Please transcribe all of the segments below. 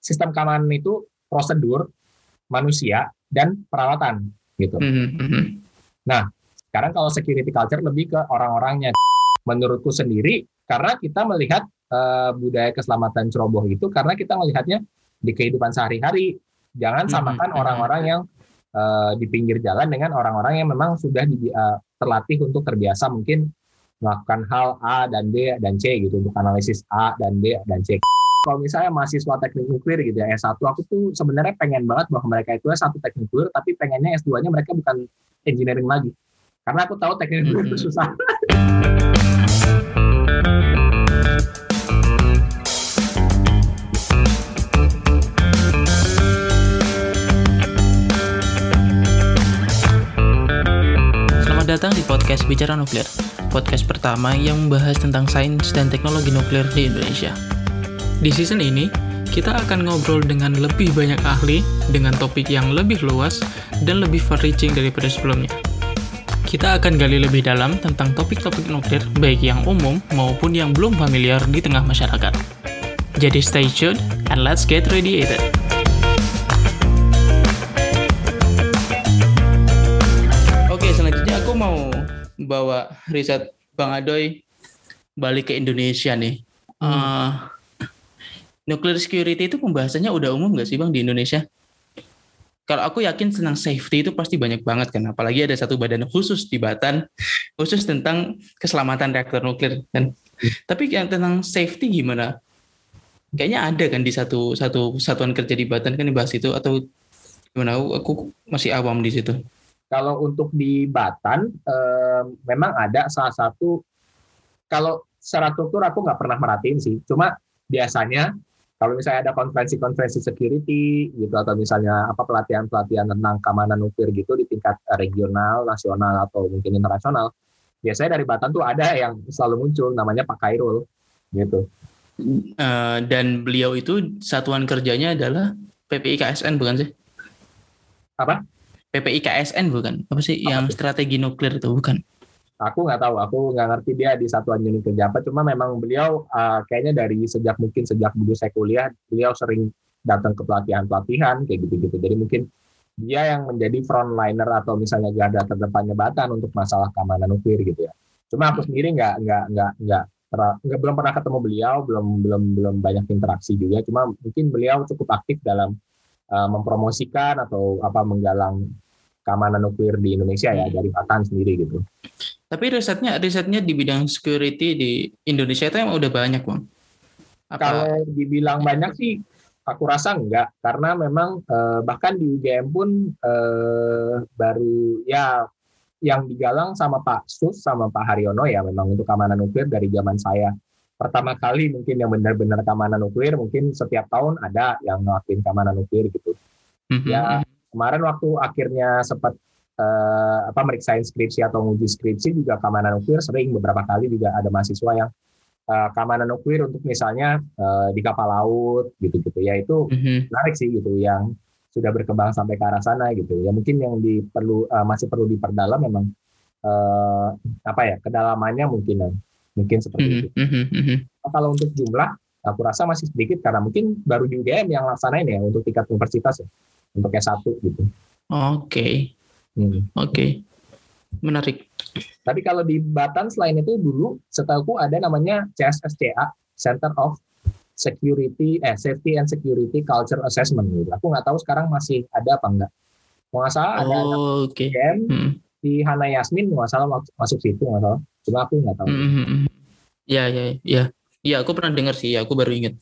sistem keamanan itu prosedur, manusia, dan perawatan gitu. Mhm, Nah, sekarang kalau security culture lebih ke orang-orangnya. Menurutku sendiri, karena kita melihat eh, budaya keselamatan ceroboh itu karena kita melihatnya di kehidupan sehari-hari. Jangan samakan mhm. orang-orang yang eh, di pinggir jalan dengan orang-orang yang memang sudah di- eh, terlatih untuk terbiasa mungkin melakukan hal A dan B dan C gitu untuk analisis A dan B dan C. Kalau misalnya mahasiswa teknik nuklir gitu ya S1 aku tuh sebenarnya pengen banget bahwa mereka itu S1 teknik nuklir tapi pengennya S2-nya mereka bukan engineering lagi. Karena aku tahu teknik nuklir itu Mhm. susah. Selamat datang di podcast Bicara Nuklir, podcast pertama yang membahas tentang sains dan teknologi nuklir di Indonesia. Di season ini, kita akan ngobrol dengan lebih banyak ahli dengan topik yang lebih luas dan lebih far-reaching daripada sebelumnya. Kita akan gali lebih dalam tentang topik-topik nuklir baik yang umum maupun yang belum familiar di tengah masyarakat. Jadi stay tuned and let's get radiated. Oke, selanjutnya aku mau bawa riset Bang Adoy balik ke Indonesia nih. Eh, nuclear security itu pembahasannya udah umum nggak sih Bang di Indonesia? Kalau aku yakin tentang safety itu pasti banyak banget kan, apalagi ada satu badan khusus di Batan khusus tentang keselamatan reaktor nuklir kan. Tapi yang tentang safety gimana? Kayaknya ada kan di satu satu satuan kerja di Batan kan dibahas itu atau gimana? Aku, aku masih awam di situ. Kalau untuk di Batan, eh, memang ada salah satu, kalau secara struktur aku nggak pernah merhatiin sih, cuma biasanya kalau misalnya ada konferensi-konferensi security gitu atau misalnya apa pelatihan-pelatihan tentang keamanan nuklir gitu di tingkat eh, regional, nasional atau mungkin internasional, biasanya dari Batan tuh ada yang selalu muncul namanya Pak Kairul gitu. Eh, dan beliau itu satuan kerjanya adalah PPI KSN bukan sih? Apa? PPI KSN bukan? Apa sih Apa yang tuh? strategi nuklir itu bukan? Aku nggak tahu, aku nggak ngerti dia di satuan unit kerja apa. Cuma memang beliau uh, kayaknya dari sejak mungkin sejak dulu saya kuliah, beliau sering datang ke pelatihan-pelatihan kayak gitu-gitu. Jadi mungkin dia yang menjadi frontliner atau misalnya garda terdepannya Batan untuk masalah keamanan nuklir gitu ya. Cuma aku sendiri nggak nggak nggak nggak nggak belum pernah ketemu beliau, belum belum belum banyak interaksi juga. Cuma mungkin beliau cukup aktif dalam uh, mempromosikan atau apa menggalang keamanan nuklir di Indonesia ya Hmm. dari Batan sendiri gitu. Tapi risetnya risetnya di bidang security di Indonesia itu emang udah banyak bang. Apa? Kalau dibilang banyak sih, aku rasa enggak, karena memang eh, bahkan di UGM pun eh, baru ya yang digalang sama Pak Sus sama Pak Haryono ya memang untuk keamanan nuklir dari zaman saya pertama kali mungkin yang benar-benar keamanan nuklir mungkin setiap tahun ada yang ngelakuin keamanan nuklir gitu. Mhm. ya, Kemarin waktu akhirnya sempat eh, apa meriksain skripsi atau nguji skripsi juga keamanan nuklir sering beberapa kali juga ada mahasiswa yang eh, keamanan nuklir untuk misalnya eh, di kapal laut gitu-gitu ya itu Mhm. menarik sih gitu yang sudah berkembang sampai ke arah sana gitu ya mungkin yang diperlu eh, masih perlu diperdalam memang eh, apa ya kedalamannya mungkin ya. mungkin seperti Mhm. itu Mhm. Mhm. Nah, kalau untuk jumlah aku rasa masih sedikit karena mungkin baru di UGM yang laksanain ya untuk tingkat universitas ya untuk S1 gitu Oke Hmm. oke menarik. Tapi kalau di Batan selain itu dulu setahuku ada namanya CSSCA Center of Security eh Safety and Security Culture Assessment gitu. Aku nggak tahu sekarang masih ada apa enggak. Mau nggak salah ada Oh, Oke. UGM Mhm. di Hana Yasmin nggak salah masuk, masuk situ nggak salah. Cuma aku nggak tahu. Mhm, mhm. Ya ya ya. Ya aku pernah dengar sih. Ya aku baru ingat.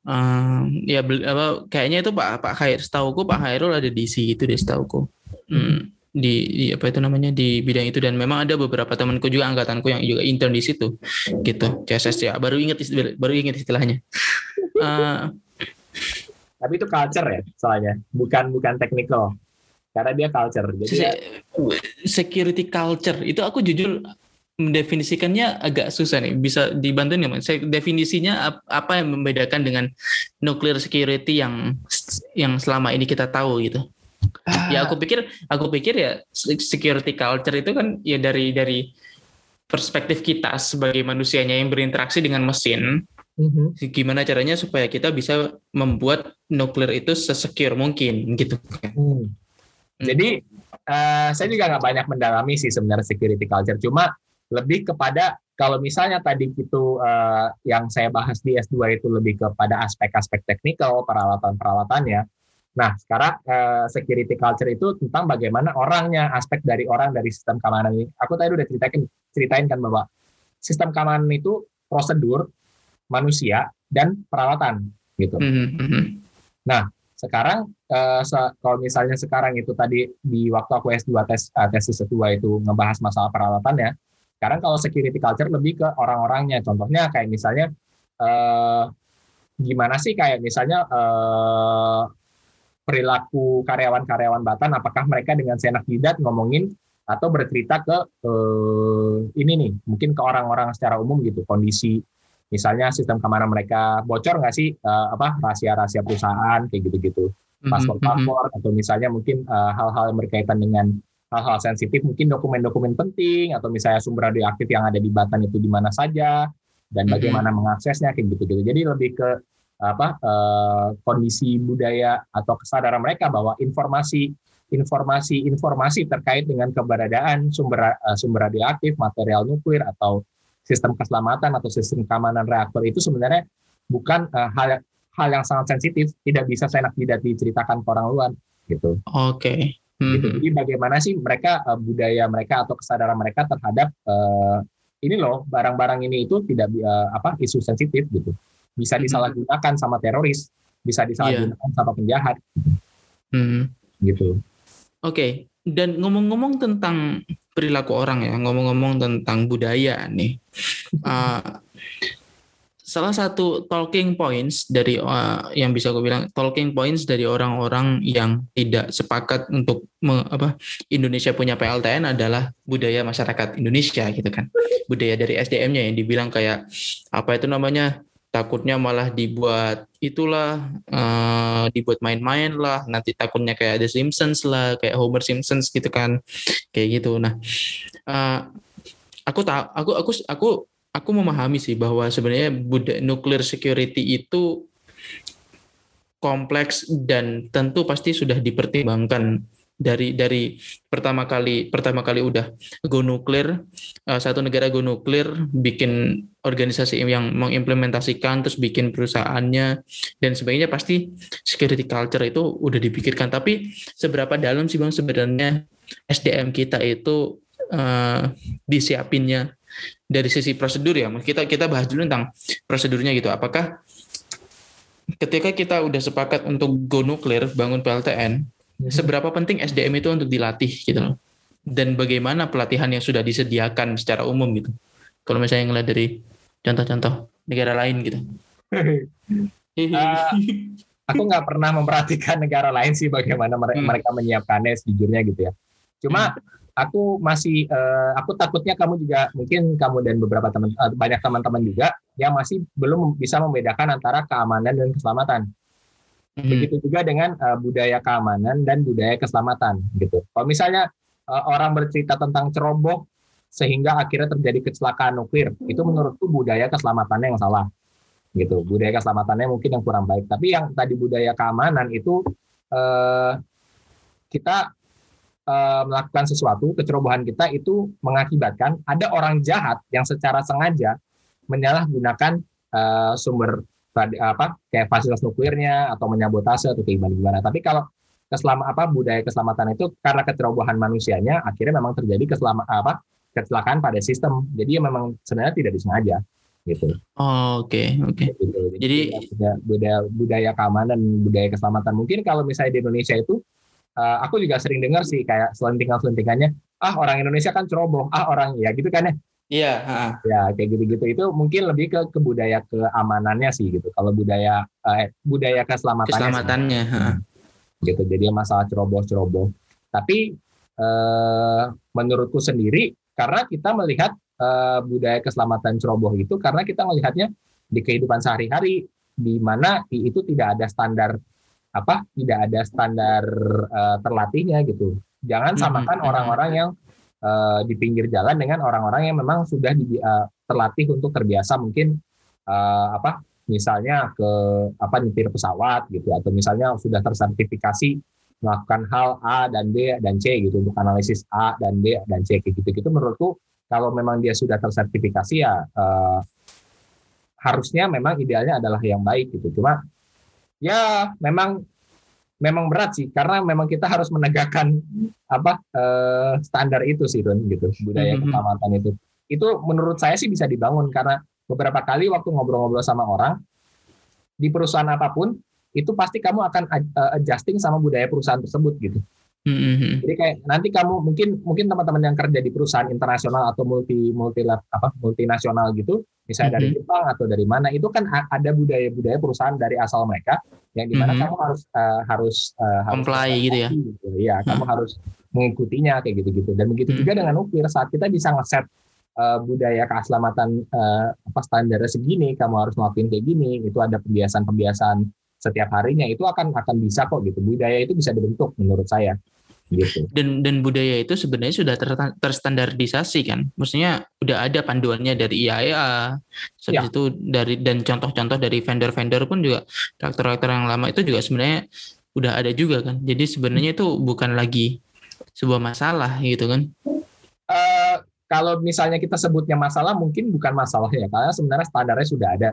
Ehm, ya apa kayaknya itu Pak Pak Khair setauku Pak Khairul ada di situ deh setauku. Hmm, di, di apa itu namanya di bidang itu. Dan memang ada beberapa temanku juga angkatanku yang juga intern di situ gitu. CSS ya baru ingat istilah- baru ingat istilahnya. Eh, Tapi itu culture ya soalnya, bukan bukan technical. Karena dia culture. Jadi ya, se- security culture. Itu aku jujur mendefinisikannya agak susah nih bisa dibantu nggak mas? Definisinya ap- apa yang membedakan dengan nuclear security yang yang selama ini kita tahu gitu? Ya aku pikir aku pikir ya security culture itu kan ya dari dari perspektif kita sebagai manusianya yang berinteraksi dengan mesin Mm-hmm. Gimana caranya supaya kita bisa membuat nuklir itu sesecure mungkin gitu. Hmm. Jadi uh, saya juga nggak banyak mendalami sih sebenarnya security culture. Cuma lebih kepada kalau misalnya tadi itu uh, yang saya bahas di S2 itu lebih kepada aspek-aspek teknikal peralatan-peralatannya. Nah, sekarang uh, security culture itu tentang bagaimana orangnya, aspek dari orang dari sistem keamanan ini. Aku tadi udah ceritain ceritain kan bahwa sistem keamanan itu prosedur, manusia dan peralatan gitu. Mm -hmm. Nah, sekarang uh, kalau misalnya sekarang itu tadi di waktu aku S2 tes uh, tesis S2 itu ngebahas masalah peralatannya, sekarang kalau security culture lebih ke orang-orangnya. Contohnya kayak misalnya uh, gimana sih kayak misalnya uh, perilaku karyawan-karyawan Batan apakah mereka dengan senak jidat ngomongin atau bercerita ke uh, ini nih, mungkin ke orang-orang secara umum gitu, kondisi misalnya sistem keamanan mereka bocor nggak sih uh, apa rahasia-rahasia perusahaan kayak gitu-gitu mhm, password-password mhm. atau misalnya mungkin uh, hal-hal yang berkaitan dengan hal-hal sensitif mungkin dokumen-dokumen penting atau misalnya sumber radioaktif yang ada di Batan itu di mana saja dan bagaimana mengaksesnya kayak gitu-gitu jadi lebih ke apa uh, kondisi budaya atau kesadaran mereka bahwa informasi informasi informasi terkait dengan keberadaan sumber uh, sumber radioaktif material nuklir atau sistem keselamatan atau sistem keamanan reaktor itu sebenarnya bukan uh, hal hal yang sangat sensitif, tidak bisa seenak tidak diceritakan ke orang luar gitu. Oke. Okay. Gitu. Jadi bagaimana sih mereka uh, budaya mereka atau kesadaran mereka terhadap uh, ini loh barang-barang ini itu tidak uh, apa isu sensitif gitu. Bisa mm-hmm. disalahgunakan sama teroris, bisa disalahgunakan yeah. sama penjahat. Mm-hmm. Gitu. Oke. Okay. Dan ngomong-ngomong tentang perilaku orang ya, ngomong-ngomong tentang budaya nih. Uh, salah satu talking points dari uh, yang bisa aku bilang talking points dari orang-orang yang tidak sepakat untuk me, apa Indonesia punya PLTN adalah budaya masyarakat Indonesia gitu kan. Budaya dari SDM-nya yang dibilang kayak apa itu namanya takutnya malah dibuat itulah uh, dibuat main-main lah nanti takutnya kayak ada Simpsons lah kayak Homer Simpsons gitu kan kayak gitu nah uh, aku tahu aku aku aku aku memahami sih bahwa sebenarnya budaya nuclear security itu kompleks dan tentu pasti sudah dipertimbangkan. Dari dari pertama kali pertama kali udah go nuklir uh, satu negara go nuklir bikin organisasi yang mengimplementasikan terus bikin perusahaannya dan sebagainya pasti security culture itu udah dipikirkan. Tapi seberapa dalam sih bang sebenarnya SDM kita itu uh, disiapinnya dari sisi prosedur ya. Kita kita bahas dulu tentang prosedurnya gitu. Apakah ketika kita udah sepakat untuk go nuklir bangun PLTN Mhm. seberapa penting SDM itu untuk dilatih gitu loh? Dan bagaimana pelatihan yang sudah disediakan secara umum gitu? Kalau misalnya ngeliat dari contoh-contoh negara lain gitu. Uh, aku nggak pernah memperhatikan negara lain sih bagaimana mereka, hmm. mereka menyiapkannya sejujurnya gitu ya. Cuma hmm. Aku masih uh, aku takutnya kamu juga mungkin kamu dan beberapa teman uh, banyak teman-teman juga yang masih belum bisa membedakan antara keamanan dan keselamatan Hmm. Begitu juga dengan uh, budaya keamanan dan budaya keselamatan gitu. Kalau misalnya uh, orang bercerita tentang ceroboh sehingga akhirnya terjadi kecelakaan nuklir, itu menurutku budaya keselamatannya yang salah gitu. Budaya keselamatannya mungkin yang kurang baik. Tapi yang tadi budaya keamanan itu uh, kita uh, melakukan sesuatu, kecerobohan kita itu mengakibatkan ada orang jahat yang secara sengaja menyalahgunakan uh, sumber apa kayak fasilitas nuklirnya atau menyabotase atau kayak gimana gimana. Tapi kalau keselama apa budaya keselamatan itu karena kecerobohan manusianya akhirnya memang terjadi keselama apa kecelakaan pada sistem. Jadi ya memang sebenarnya tidak disengaja gitu. Oh, oke, okay, oke. Okay. Gitu. Jadi, Jadi budaya budaya keamanan, budaya keselamatan. Mungkin kalau misalnya di Indonesia itu uh, aku juga sering dengar sih kayak selentingan-selentingannya, ah orang Indonesia kan ceroboh, ah orang ya gitu kan ya. Iya. Ya kayak gitu-gitu itu mungkin lebih ke ke budaya keamanannya sih gitu. Kalau budaya eh, budaya keselamatannya. Keselamatannya. Sih, gitu. Jadi masalah ceroboh-ceroboh. Tapi eh, menurutku sendiri karena kita melihat eh, budaya keselamatan ceroboh itu karena kita melihatnya di kehidupan sehari-hari di mana itu tidak ada standar apa tidak ada standar uh, terlatihnya gitu. Jangan hmm, samakan hmm, hmm. orang-orang yang uh, di pinggir jalan dengan orang-orang yang memang sudah di, uh, terlatih untuk terbiasa mungkin uh, apa misalnya ke apa nyetir pesawat gitu atau misalnya sudah tersertifikasi melakukan hal A dan B dan C gitu untuk analisis A dan B dan C kayak gitu gitu menurutku kalau memang dia sudah tersertifikasi ya uh, harusnya memang idealnya adalah yang baik gitu cuma ya memang memang berat sih karena memang kita harus menegakkan apa uh, standar itu sih Don gitu budaya mm -hmm. keselamatan itu itu menurut saya sih bisa dibangun karena beberapa kali waktu ngobrol-ngobrol sama orang di perusahaan apa pun itu pasti kamu akan uh, adjusting sama budaya perusahaan tersebut gitu. Mm-hmm. Jadi kayak nanti kamu mungkin mungkin teman-teman yang kerja di perusahaan internasional atau multi multi apa multinasional gitu, misalnya mm-hmm. dari Jepang atau dari mana itu kan ada budaya-budaya perusahaan dari asal mereka yang di mana mm-hmm. kamu harus uh, harus uh, comply harus gitu ya. Gitu. Ya, kamu harus mengikutinya kayak gitu-gitu. Dan begitu mm-hmm. juga dengan nuklir saat kita bisa ngeset uh, budaya keselamatan uh, apa standarnya segini, kamu harus ngelakuin kayak gini, itu ada pembiasan-pembiasan setiap harinya itu akan akan bisa kok gitu. Budaya itu bisa dibentuk menurut saya. Gitu. Dan dan budaya itu sebenarnya sudah ter, terstandarisasi kan. Maksudnya udah ada panduannya dari IAEA. Setelah ya. itu dari dan contoh-contoh dari vendor-vendor pun juga reaktor-reaktor yang lama itu juga sebenarnya udah ada juga kan. Jadi sebenarnya itu bukan lagi sebuah masalah gitu kan. Uh, kalau misalnya kita sebutnya masalah mungkin bukan masalah ya karena sebenarnya standarnya sudah ada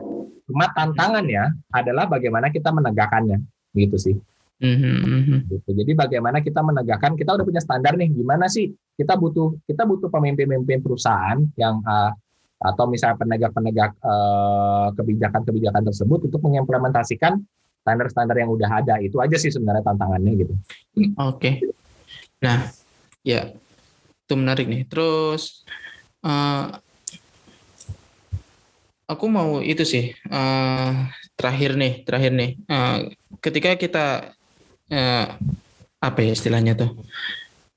cuma tantangannya adalah bagaimana kita menegakkannya gitu sih mm-hmm. gitu. jadi bagaimana kita menegakkan kita udah punya standar nih gimana sih kita butuh kita butuh pemimpin-pemimpin perusahaan yang uh, atau misalnya penegak-penegak uh, kebijakan-kebijakan tersebut untuk mengimplementasikan standar-standar yang udah ada itu aja sih sebenarnya tantangannya gitu oke okay. nah ya itu menarik nih. Terus uh, aku mau itu sih uh, terakhir nih terakhir nih. Uh, ketika kita uh, apa ya istilahnya tuh?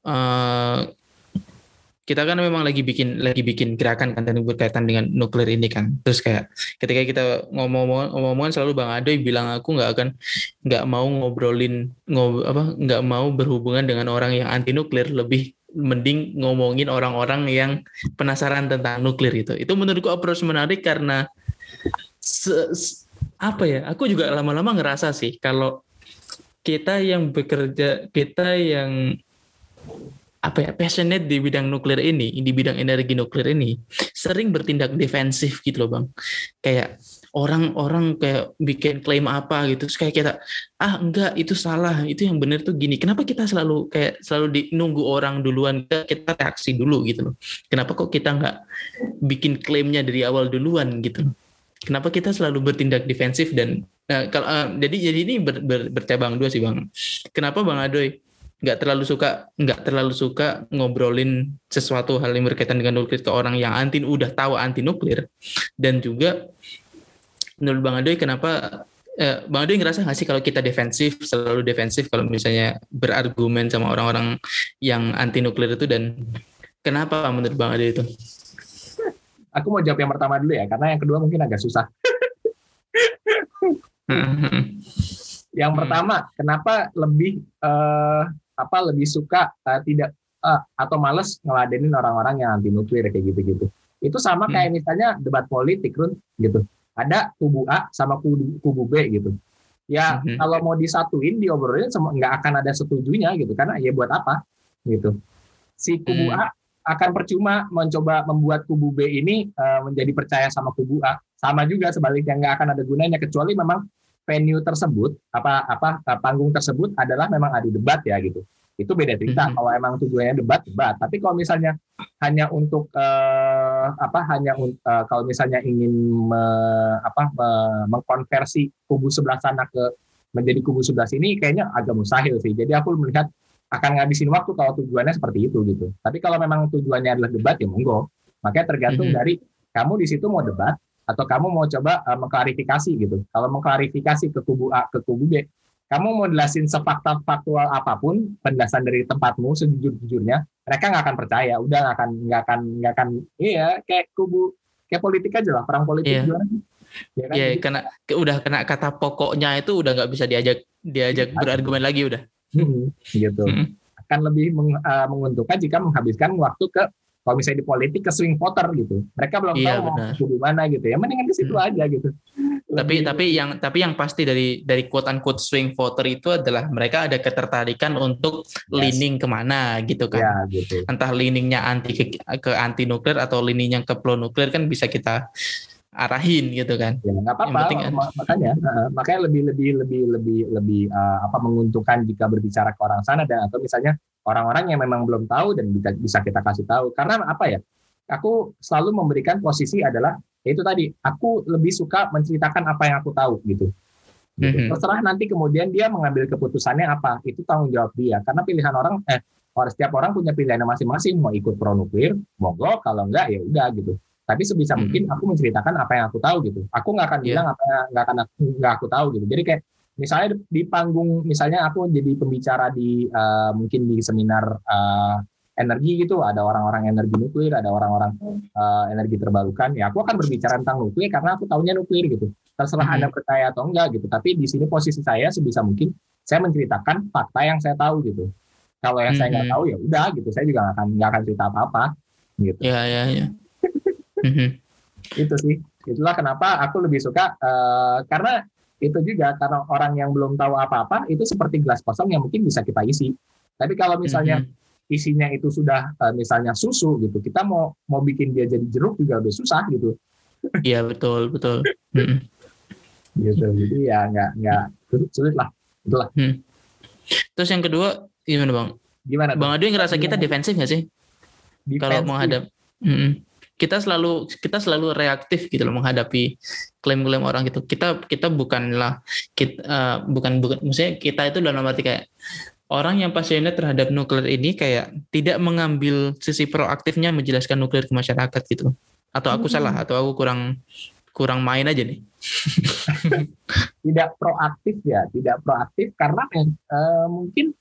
Uh, kita kan memang lagi bikin lagi bikin gerakan kan dan berkaitan dengan nuklir ini kan. Terus kayak ketika kita ngomong ngomong selalu bang Adoy bilang aku nggak akan nggak mau ngobrolin ngob apa nggak mau berhubungan dengan orang yang anti nuklir. Lebih mending ngomongin orang-orang yang penasaran tentang nuklir itu. Itu menurutku approach menarik karena se, se, apa ya? Aku juga lama-lama ngerasa sih kalau kita yang bekerja, kita yang apa ya passionate di bidang nuklir ini, di bidang energi nuklir ini, sering bertindak defensif gitu loh bang. Kayak orang-orang kayak bikin klaim apa gitu. Terus kayak kita ah enggak itu salah itu yang benar tuh gini. Kenapa kita selalu kayak selalu di, nunggu orang duluan? Kita reaksi dulu gitu loh. Kenapa kok kita nggak bikin klaimnya dari awal duluan gitu loh? Kenapa kita selalu bertindak defensif dan nah, kalau uh, jadi jadi ini ber, ber, bercabang dua sih bang. Kenapa bang Adoy nggak terlalu suka nggak terlalu suka ngobrolin sesuatu hal yang berkaitan dengan nuklir ke orang yang anti udah tahu anti nuklir dan juga menurut Bang Adoy kenapa eh, Bang Adoy ngerasa nggak sih kalau kita defensif selalu defensif kalau misalnya berargumen sama orang-orang yang anti nuklir itu dan kenapa menurut Bang Adoy itu? Aku mau jawab yang pertama dulu ya karena yang kedua mungkin agak susah. yang pertama, kenapa lebih uh, apa lebih suka uh, tidak uh, atau males ngeladenin orang-orang yang anti nuklir kayak gitu-gitu. Itu sama kayak hmm. misalnya debat politik, Run, gitu ada kubu A sama kubu, kubu B gitu. Ya mm-hmm. kalau mau disatuin diobrolin nggak akan ada setujunya gitu karena ya buat apa gitu. Si kubu mm. A akan percuma mencoba membuat kubu B ini uh, menjadi percaya sama kubu A. Sama juga sebaliknya nggak akan ada gunanya kecuali memang venue tersebut apa apa panggung tersebut adalah memang adu debat ya gitu itu beda cerita. Mm-hmm. Kalau emang tujuannya debat, debat. Tapi kalau misalnya hanya untuk uh, apa hanya uh, kalau misalnya ingin me, apa me, mengkonversi kubu sebelah sana ke menjadi kubu sebelah sini kayaknya agak mustahil sih. Jadi aku melihat akan ngabisin waktu kalau tujuannya seperti itu gitu. Tapi kalau memang tujuannya adalah debat ya monggo. Makanya tergantung mm-hmm. dari kamu di situ mau debat atau kamu mau coba uh, mengklarifikasi gitu. Kalau mengklarifikasi ke kubu A ke kubu B, kamu mau jelasin sefakta faktual apa pun penjelasan dari tempatmu sejujur-jujurnya mereka nggak akan percaya udah nggak akan nggak akan nggak akan iya kayak kubu kayak politik aja lah perang politik iya. juga ya kan? Iya, karena udah kena kata pokoknya itu udah nggak bisa diajak diajak ya, berargumen lagi udah gitu hmm. akan lebih meng, uh, menguntungkan jika menghabiskan waktu ke kalau misalnya di politik ke swing voter gitu. Mereka belum Iya, tahu benar. mau di mana gitu ya. Mendingan ke situ Hmm. aja gitu. Tapi tapi yang tapi yang pasti dari dari quote unquote swing voter itu adalah mereka ada ketertarikan untuk leaning ke mana gitu kan. ya gitu. Entah leaningnya anti ke, ke anti nuklir atau leaningnya ke pro nuklir kan bisa kita arahin gitu kan. Ya nggak Yang apa-apa. penting kan- ma- makanya uh, makanya lebih lebih lebih lebih lebih uh, apa menguntungkan jika berbicara ke orang sana dan atau misalnya orang-orang yang memang belum tahu dan bisa bisa kita kasih tahu. Karena apa ya? Aku selalu memberikan posisi adalah ya itu tadi aku lebih suka menceritakan apa yang aku tahu gitu. Gitu. Mhm. Terserah nanti kemudian dia mengambil keputusannya apa itu tanggung jawab dia karena pilihan orang eh orang setiap orang punya pilihannya masing-masing mau ikut pro nuklir monggo kalau enggak ya udah gitu tapi sebisa Mhm. mungkin aku menceritakan apa yang aku tahu gitu aku nggak akan Iya. bilang apa yang nggak akan aku, nggak aku tahu gitu jadi kayak misalnya di panggung misalnya aku jadi pembicara di eh, mungkin di seminar eh, energi gitu ada orang-orang energi nuklir ada orang-orang eh, energi terbarukan ya aku akan berbicara tentang nuklir karena aku tahunya nuklir gitu terserah Mhm. anda percaya atau enggak gitu tapi di sini posisi saya sebisa mungkin saya menceritakan fakta yang saya tahu gitu kalau yang saya nggak tahu ya udah gitu saya juga nggak akan nggak akan cerita apa-apa gitu Ya ya ya. Mhm. itu sih itulah kenapa aku lebih suka eh, karena itu juga karena orang yang belum tahu apa-apa itu seperti gelas kosong yang mungkin bisa kita isi tapi kalau misalnya Mhm. Isinya itu sudah eh, misalnya susu gitu kita mau mau bikin dia jadi jeruk juga udah susah gitu Iya betul betul. Gitu jadi ya nggak nggak sulit, lah itulah Terus yang kedua gimana bang? gimana? Bang Adu ngerasa kita defensif nggak sih kalau menghadap? Mhm. Kita selalu kita selalu reaktif gitu loh menghadapi klaim-klaim orang gitu. Kita kita bukanlah kita eh, bukan bukan maksudnya kita itu dalam arti kayak orang yang passionate terhadap nuklir ini kayak tidak mengambil sisi proaktifnya menjelaskan nuklir ke masyarakat gitu. Atau aku Hmm. salah atau aku kurang kurang main aja nih. tidak proaktif ya, tidak proaktif karena eh, mungkin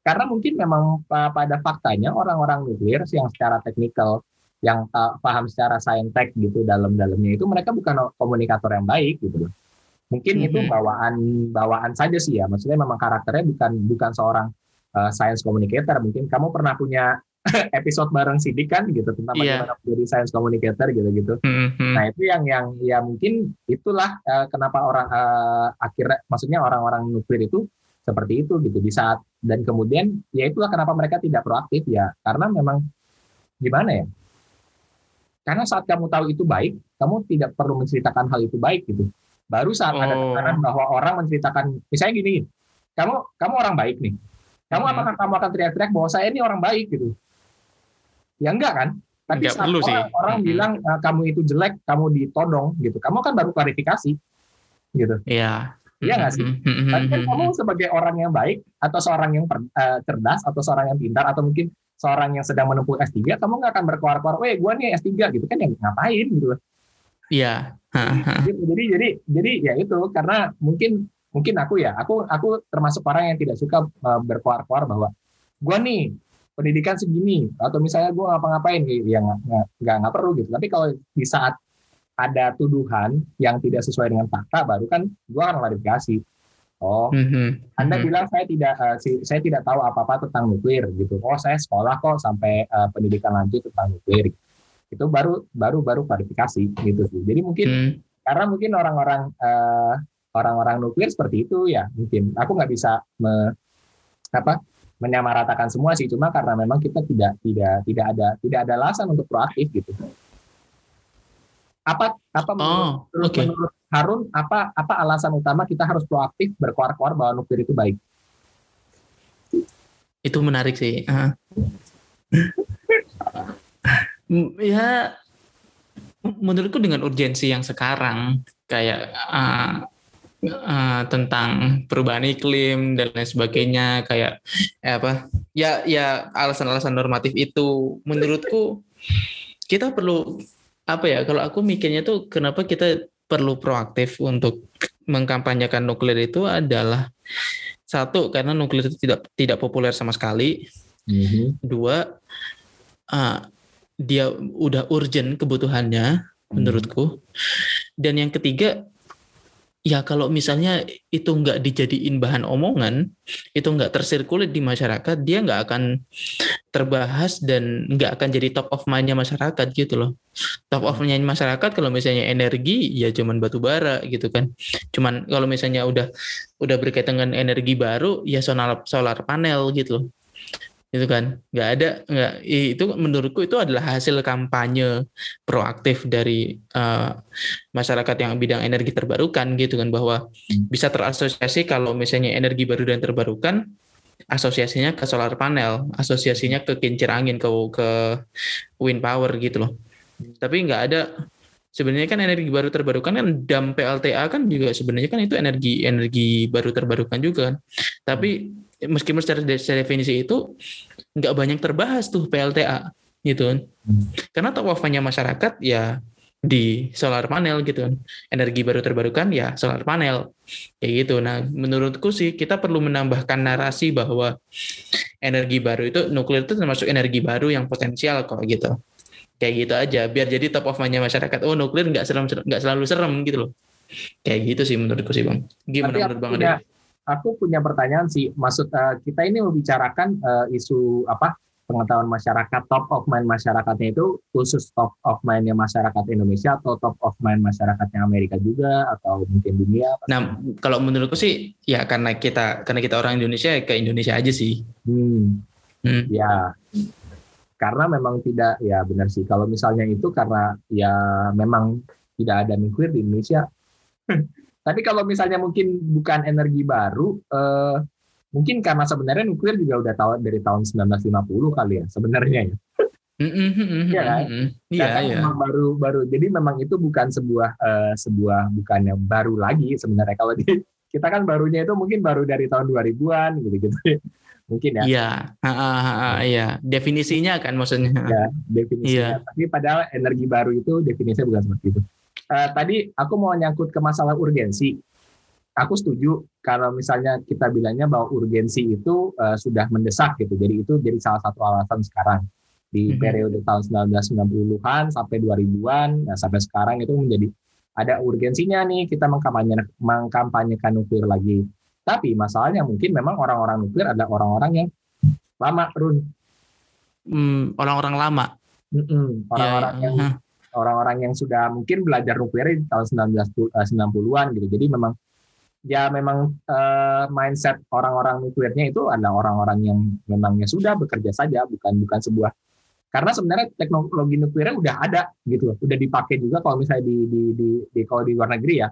karena mungkin memang pa- pada faktanya orang-orang nuklir yang secara teknikal yang paham secara saintek gitu dalam-dalamnya itu mereka bukan komunikator yang baik gitu loh. Mungkin itu Mhm. bawaan bawaan saja sih ya. Maksudnya memang karakternya bukan bukan seorang eh, science communicator. Mungkin kamu pernah punya episode bareng Sidik kan gitu tentang Iya. bagaimana menjadi science communicator gitu-gitu. Mhm. Nah itu yang yang ya mungkin itulah eh, kenapa orang eh, akhirnya maksudnya orang-orang nuklir itu seperti itu gitu di saat dan kemudian ya itulah kenapa mereka tidak proaktif ya karena memang gimana ya karena saat kamu tahu itu baik kamu tidak perlu menceritakan hal itu baik gitu baru saat ada Oh. tekanan bahwa orang menceritakan misalnya gini kamu kamu orang baik nih kamu Mhm. apakah kamu akan teriak-teriak bahwa saya ini orang baik gitu ya enggak kan tapi saat perlu sih. orang, orang Mhm. bilang "Ah, kamu itu jelek kamu ditodong gitu kamu kan baru klarifikasi gitu Iya. Iya nggak sih? Mhm. tapi kan kamu sebagai orang yang baik atau seorang yang per- eh, cerdas atau seorang yang pintar atau mungkin seorang yang sedang menempuh S3 kamu nggak akan berkoar-koar, "Weh, gua nih S3" gitu kan yang ngapain gitu loh. Iya. Gitu. Jadi jadi jadi ya itu karena mungkin mungkin aku ya, aku aku termasuk orang yang tidak suka eh, berkoar-koar bahwa gua nih pendidikan segini atau misalnya gua ngapa-ngapain gitu ya nggak nggak nggak perlu gitu. Tapi kalau di saat ada tuduhan yang tidak sesuai dengan fakta baru kan gua akan klarifikasi. Oh, Mhm. anda Mhm. bilang saya tidak eh, si- saya tidak tahu apa-apa tentang nuklir gitu. Oh, saya sekolah kok sampai eh, pendidikan lanjut tentang nuklir. Itu baru baru baru klarifikasi gitu sih. Jadi mungkin Hmm. karena mungkin orang-orang eh, orang-orang nuklir seperti itu ya mungkin aku nggak bisa me- apa menyamaratakan semua sih cuma karena memang kita tidak tidak tidak ada tidak ada alasan untuk proaktif gitu. Apa apa menurut, Oh, menurut- oke. menurut Harun apa apa alasan utama kita harus proaktif berkoar-koar bahwa nuklir itu baik? Itu menarik sih. Ah. Ya, menurutku dengan urgensi yang sekarang kayak ah, ah, tentang perubahan iklim dan lain sebagainya kayak eh, apa? Ya, ya alasan-alasan normatif itu menurutku kita perlu apa ya? Kalau aku mikirnya tuh kenapa kita perlu proaktif untuk mengkampanyekan nuklir itu adalah satu karena nuklir itu tidak tidak populer sama sekali dua uh, dia udah urgent kebutuhannya menurutku dan yang ketiga ya kalau misalnya itu nggak dijadiin bahan omongan, itu nggak tersirkulit di masyarakat, dia nggak akan terbahas dan nggak akan jadi top of mind-nya masyarakat gitu loh. Top of mind masyarakat kalau misalnya energi ya cuman batu bara gitu kan. Cuman kalau misalnya udah udah berkaitan dengan energi baru ya solar solar panel gitu loh itu kan? Nggak ada nggak itu menurutku itu adalah hasil kampanye proaktif dari uh, masyarakat yang bidang energi terbarukan gitu kan bahwa hmm. bisa terasosiasi kalau misalnya energi baru dan terbarukan asosiasinya ke solar panel asosiasinya ke kincir angin ke ke wind power gitu loh. Tapi nggak ada sebenarnya kan energi baru terbarukan kan dam PLTA kan juga sebenarnya kan itu energi energi baru terbarukan juga kan. Tapi meskipun secara, secara definisi itu nggak banyak terbahas tuh PLTA gitu kan. Hmm. Karena top of masyarakat ya di solar panel gitu kan. Energi baru terbarukan ya solar panel. Kayak gitu. Nah, menurutku sih kita perlu menambahkan narasi bahwa energi baru itu nuklir itu termasuk energi baru yang potensial kok gitu. Kayak gitu aja biar jadi top of mind masyarakat. Oh, nuklir nggak serem nggak selalu serem gitu loh. Kayak gitu sih menurutku sih, Bang. Gimana Tapi menurut Bang Ade? Aku punya pertanyaan sih. Maksud uh, kita ini membicarakan uh, isu apa pengetahuan masyarakat top of mind masyarakatnya itu khusus top of mindnya masyarakat Indonesia atau top of mind masyarakatnya Amerika juga atau mungkin dunia? Nah, kalau menurutku sih ya karena kita karena kita orang Indonesia ke Indonesia aja sih. Hmm. hmm. Ya. Karena memang tidak ya benar sih. Kalau misalnya itu karena ya memang tidak ada nuklir di Indonesia Tapi kalau misalnya mungkin bukan energi baru, eh, mungkin karena sebenarnya nuklir juga udah tahu dari tahun 1950 kali ya sebenarnya ya. Iya kan? Iya, iya. Memang baru baru. Jadi memang itu bukan sebuah uh, sebuah bukan yang baru lagi sebenarnya kalau di kita kan barunya itu mungkin baru dari tahun 2000-an gitu-gitu. mungkin ya. Iya, iya. Definisinya kan maksudnya. Ya, definisinya. Iya. Tapi padahal energi baru itu definisinya bukan seperti itu uh, tadi aku mau nyangkut ke masalah urgensi. Aku setuju kalau misalnya kita bilangnya bahwa urgensi itu uh, sudah mendesak gitu. Jadi itu jadi salah satu alasan sekarang di mm-hmm. periode tahun 1990-an sampai 2000-an, nah sampai sekarang itu menjadi ada urgensinya nih kita mengkampanyekan, mengkampanyekan nuklir lagi. Tapi masalahnya mungkin memang orang-orang nuklir adalah orang-orang yang lama, Run. Hmm, orang-orang lama. Orang-orang ya, ya. yang orang-orang yang sudah mungkin belajar nuklir di tahun 1990-an eh, gitu. Jadi memang ya memang uh, mindset orang-orang nuklirnya itu adalah orang-orang yang memangnya sudah bekerja saja, bukan bukan sebuah karena sebenarnya teknologi nuklirnya udah ada gitu loh, udah dipakai juga kalau misalnya di di di, di kalau di luar negeri ya.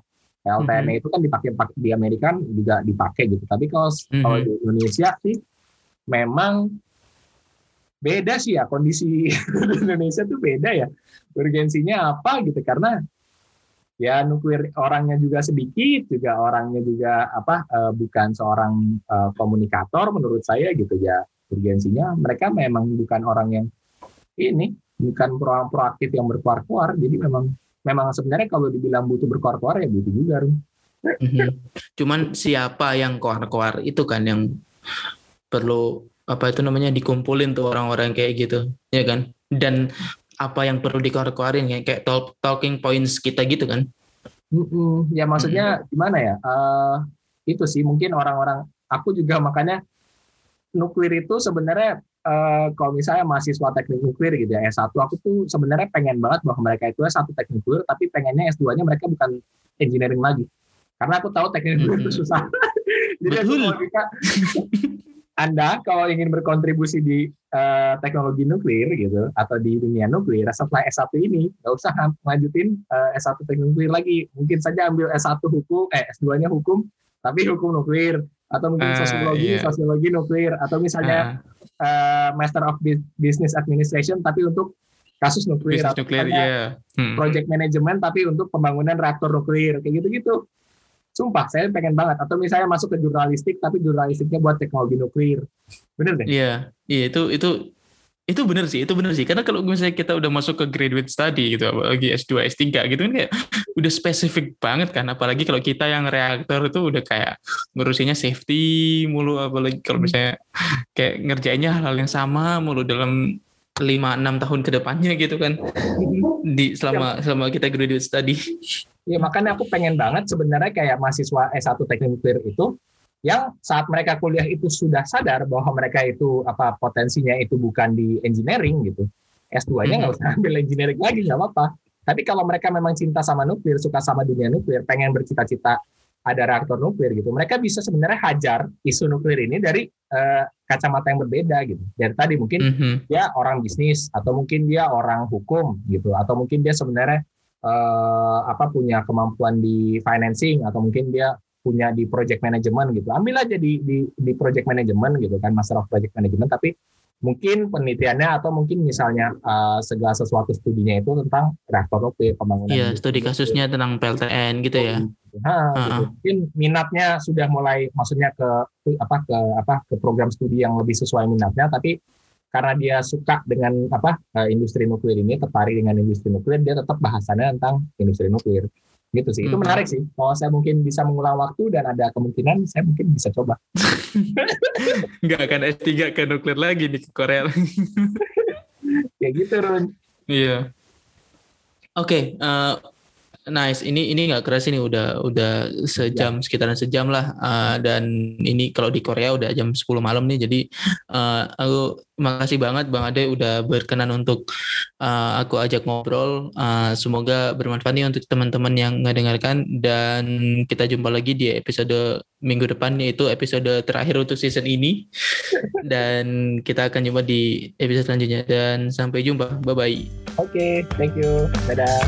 LTNA mm-hmm. itu kan dipakai di Amerika kan juga dipakai gitu. Tapi kalau mm-hmm. kalau di Indonesia sih memang beda sih ya kondisi di Indonesia tuh beda ya. Urgensinya apa gitu karena ya nuklir orangnya juga sedikit juga orangnya juga apa uh, bukan seorang uh, komunikator menurut saya gitu ya. Urgensinya mereka memang bukan orang yang ini bukan orang proaktif yang berkuar-kuar jadi memang memang sebenarnya kalau dibilang butuh berkuar-kuar ya butuh juga mm-hmm. cuman siapa yang kuar-kuar itu kan yang perlu apa itu namanya dikumpulin tuh orang-orang kayak gitu ya kan? Dan apa yang perlu dikeluarin ya kayak talk, talking points kita gitu kan? Ya maksudnya mm gimana ya? Uh, itu sih mungkin orang-orang aku juga makanya nuklir itu sebenarnya uh, kalau misalnya mahasiswa teknik nuklir gitu ya S1 aku tuh sebenarnya pengen banget bahwa mereka itu satu teknik nuklir tapi pengennya S2-nya mereka bukan engineering lagi. Karena aku tahu teknik nuklir mm-hmm. itu susah. Jadi Betul. aku bisa anda kalau ingin berkontribusi di uh, teknologi nuklir gitu atau di dunia nuklir setelah S1 ini nggak usah lanjutin uh, eh, S1 teknologi nuklir lagi. Mungkin saja ambil S1 hukum, eh S2-nya hukum tapi hukum nuklir atau mungkin uh, sosiologi, yeah. sosiologi nuklir atau misalnya uh. Uh, Master of Business Administration tapi untuk kasus nuklir atau nuklir, yeah. hmm. project management tapi untuk pembangunan reaktor nuklir kayak gitu-gitu. Sumpah, saya pengen banget. Atau misalnya masuk ke jurnalistik, tapi jurnalistiknya buat teknologi nuklir. Bener deh? Iya, iya itu itu itu bener sih, itu bener sih. Karena kalau misalnya kita udah masuk ke graduate study gitu, apalagi S2, S3 gitu kan kayak udah spesifik banget kan. Apalagi kalau kita yang reaktor itu udah kayak ngurusinnya safety mulu, apalagi kalau misalnya kayak ngerjainnya hal-hal yang sama mulu dalam lima enam tahun ke depannya gitu kan di selama selama kita graduate study. Iya makanya aku pengen banget sebenarnya kayak mahasiswa S1 teknik nuklir itu yang saat mereka kuliah itu sudah sadar bahwa mereka itu apa potensinya itu bukan di engineering gitu. S2-nya nggak usah ambil engineering lagi nggak apa-apa. Tapi kalau mereka memang cinta sama nuklir, suka sama dunia nuklir, pengen bercita-cita ada reaktor nuklir gitu, mereka bisa sebenarnya hajar isu nuklir ini dari uh, kacamata yang berbeda gitu. Dari tadi mungkin mm-hmm. dia orang bisnis atau mungkin dia orang hukum gitu, atau mungkin dia sebenarnya uh, apa punya kemampuan di financing atau mungkin dia punya di project management gitu. Ambil aja di di di project management gitu kan, master of project management tapi mungkin penelitiannya atau mungkin misalnya uh, segala sesuatu studinya itu tentang reaktor nuklir pembangunan. Iya, studi kasusnya tentang PLTN gitu ya. Nah, gitu. Mungkin minatnya sudah mulai maksudnya ke apa ke apa ke program studi yang lebih sesuai minatnya tapi karena dia suka dengan apa uh, industri nuklir ini tertarik dengan industri nuklir dia tetap bahasannya tentang industri nuklir gitu sih. Itu hmm. menarik sih. Kalau saya mungkin bisa mengulang waktu dan ada kemungkinan, saya mungkin bisa coba. Nggak akan S3 ke nuklir lagi di Korea. Kayak gitu, Run. Iya. Oke, okay, uh, eh, Nice, ini ini nggak keras ini udah udah sejam ya. sekitaran sejam lah uh, dan ini kalau di Korea udah jam 10 malam nih jadi uh, aku makasih banget Bang Ade udah berkenan untuk uh, aku ajak ngobrol. Uh, semoga bermanfaat nih untuk teman-teman yang ngedengarkan dan kita jumpa lagi di episode minggu depan yaitu episode terakhir untuk season ini dan kita akan jumpa di episode selanjutnya dan sampai jumpa. Bye bye. Oke, okay, thank you. Dadah.